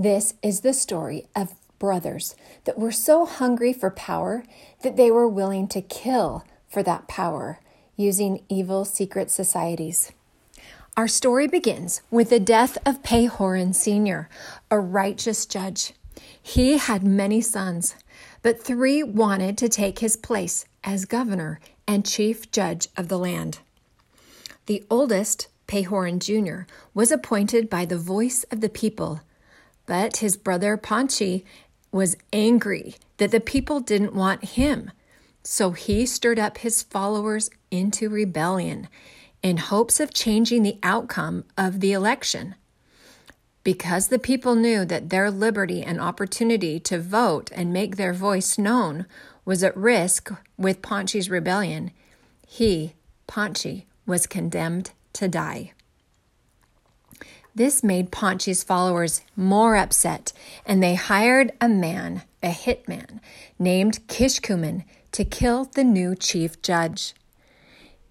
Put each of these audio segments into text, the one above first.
This is the story of brothers that were so hungry for power that they were willing to kill for that power using evil secret societies. Our story begins with the death of Pahoran Sr., a righteous judge. He had many sons, but three wanted to take his place as governor and chief judge of the land. The oldest, Pahoran Jr., was appointed by the voice of the people but his brother Paanchi was angry that the people didn't want him. So he stirred up his followers into rebellion in hopes of changing the outcome of the election. Because the people knew that their liberty and opportunity to vote and make their voice known was at risk with Paanchi's rebellion, he, Paanchi, was condemned to die. This made Paanchi's followers more upset, and they hired a man, a hitman, named Kishkumen, to kill the new chief judge.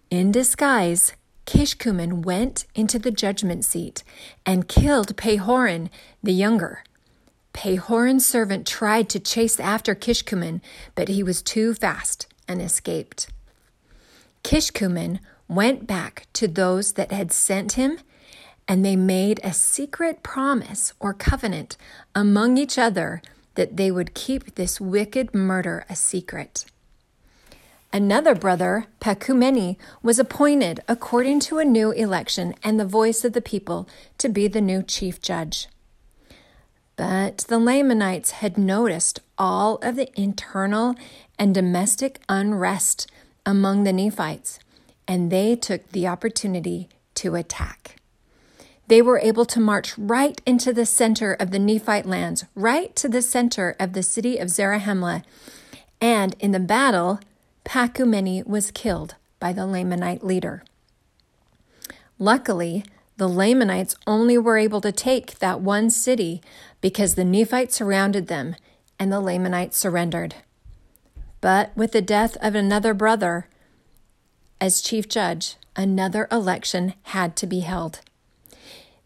In disguise, Kishkumen went into the judgment seat and killed Pahoran the younger. Pahoran's servant tried to chase after Kishkumen, but he was too fast and escaped. Kishkumen went back to those that had sent him and they made a secret promise or covenant among each other that they would keep this wicked murder a secret. Another brother, Pacumeni, was appointed according to a new election and the voice of the people to be the new chief judge. But the Lamanites had noticed all of the internal and domestic unrest among the Nephites, and they took the opportunity to attack they were able to march right into the center of the Nephite lands, right to the center of the city of Zarahemla. And in the battle, Pacumeni was killed by the Lamanite leader. Luckily, the Lamanites only were able to take that one city because the Nephites surrounded them and the Lamanites surrendered. But with the death of another brother as chief judge, another election had to be held.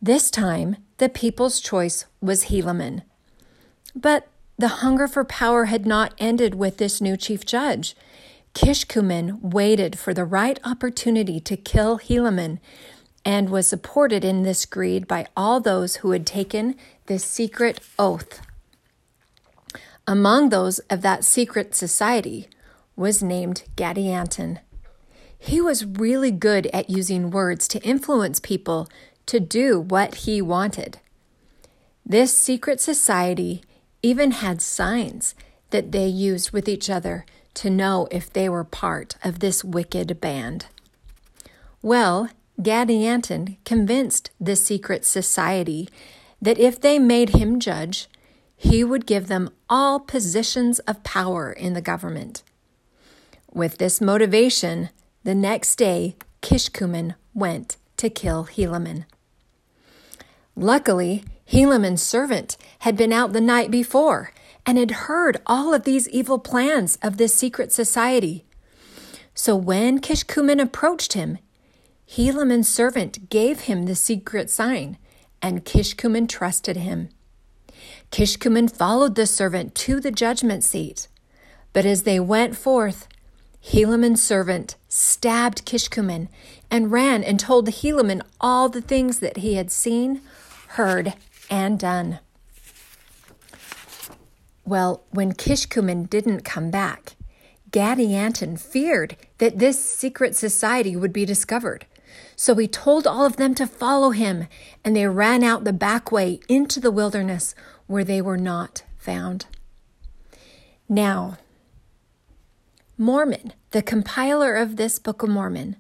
This time, the people's choice was Helaman. But the hunger for power had not ended with this new chief judge. Kishkumen waited for the right opportunity to kill Helaman and was supported in this greed by all those who had taken this secret oath. Among those of that secret society was named Gadianton. He was really good at using words to influence people to do what he wanted. This secret society even had signs that they used with each other to know if they were part of this wicked band. Well, Gadianton convinced the secret society that if they made him judge, he would give them all positions of power in the government. With this motivation, the next day, Kishkumen went to kill Helaman. Luckily, Helaman's servant had been out the night before and had heard all of these evil plans of this secret society. So when Kishkumen approached him, Helaman's servant gave him the secret sign, and Kishkumen trusted him. Kishkumen followed the servant to the judgment seat. But as they went forth, Helaman's servant stabbed Kishkumen and ran and told Helaman all the things that he had seen, heard, and done. Well, when Kishkumen didn't come back, Gadianton feared that this secret society would be discovered. So he told all of them to follow him, and they ran out the back way into the wilderness where they were not found. Now, Mormon, the compiler of this Book of Mormon,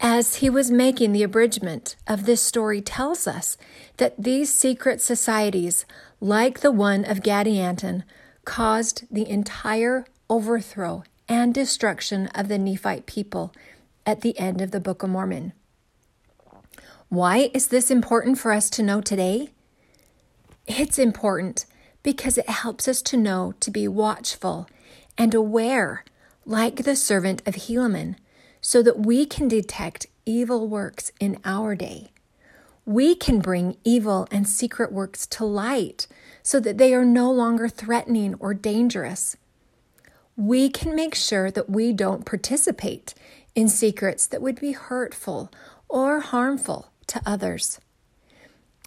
as he was making the abridgment of this story, tells us that these secret societies, like the one of Gadianton, caused the entire overthrow and destruction of the Nephite people at the end of the Book of Mormon. Why is this important for us to know today? It's important because it helps us to know to be watchful and aware like the servant of Helaman, so that we can detect evil works in our day. we can bring evil and secret works to light so that they are no longer threatening or dangerous. We can make sure that we don't participate in secrets that would be hurtful or harmful to others.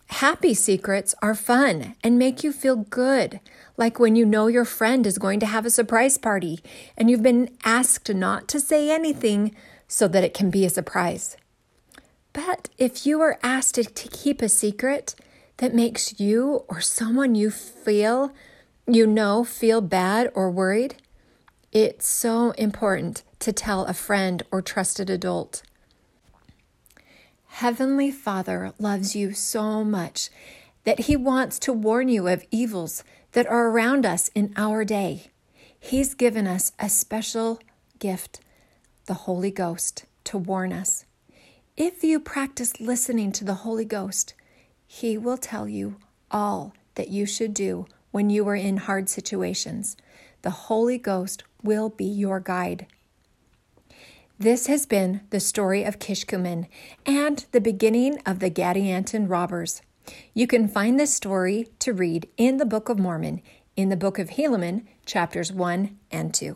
Happy secrets are fun and make you feel good, like when you know your friend is going to have a surprise party and you've been asked not to say anything so that it can be a surprise. But if you are asked to keep a secret that makes you or someone you feel, you know, feel bad or worried, it's so important to tell a friend or trusted adult. Heavenly Father loves you so much that He wants to warn you of evils that are around us in our day. He's given us a special gift, the Holy Ghost, to warn us. If you practice listening to the Holy Ghost, He will tell you all that you should do when you are in hard situations. The Holy Ghost will be your guide. This has been the story of Kishkumen and the beginning of the Gadianton robbers. You can find this story to read in the Book of Mormon, in the Book of Helaman, chapters 1 and 2.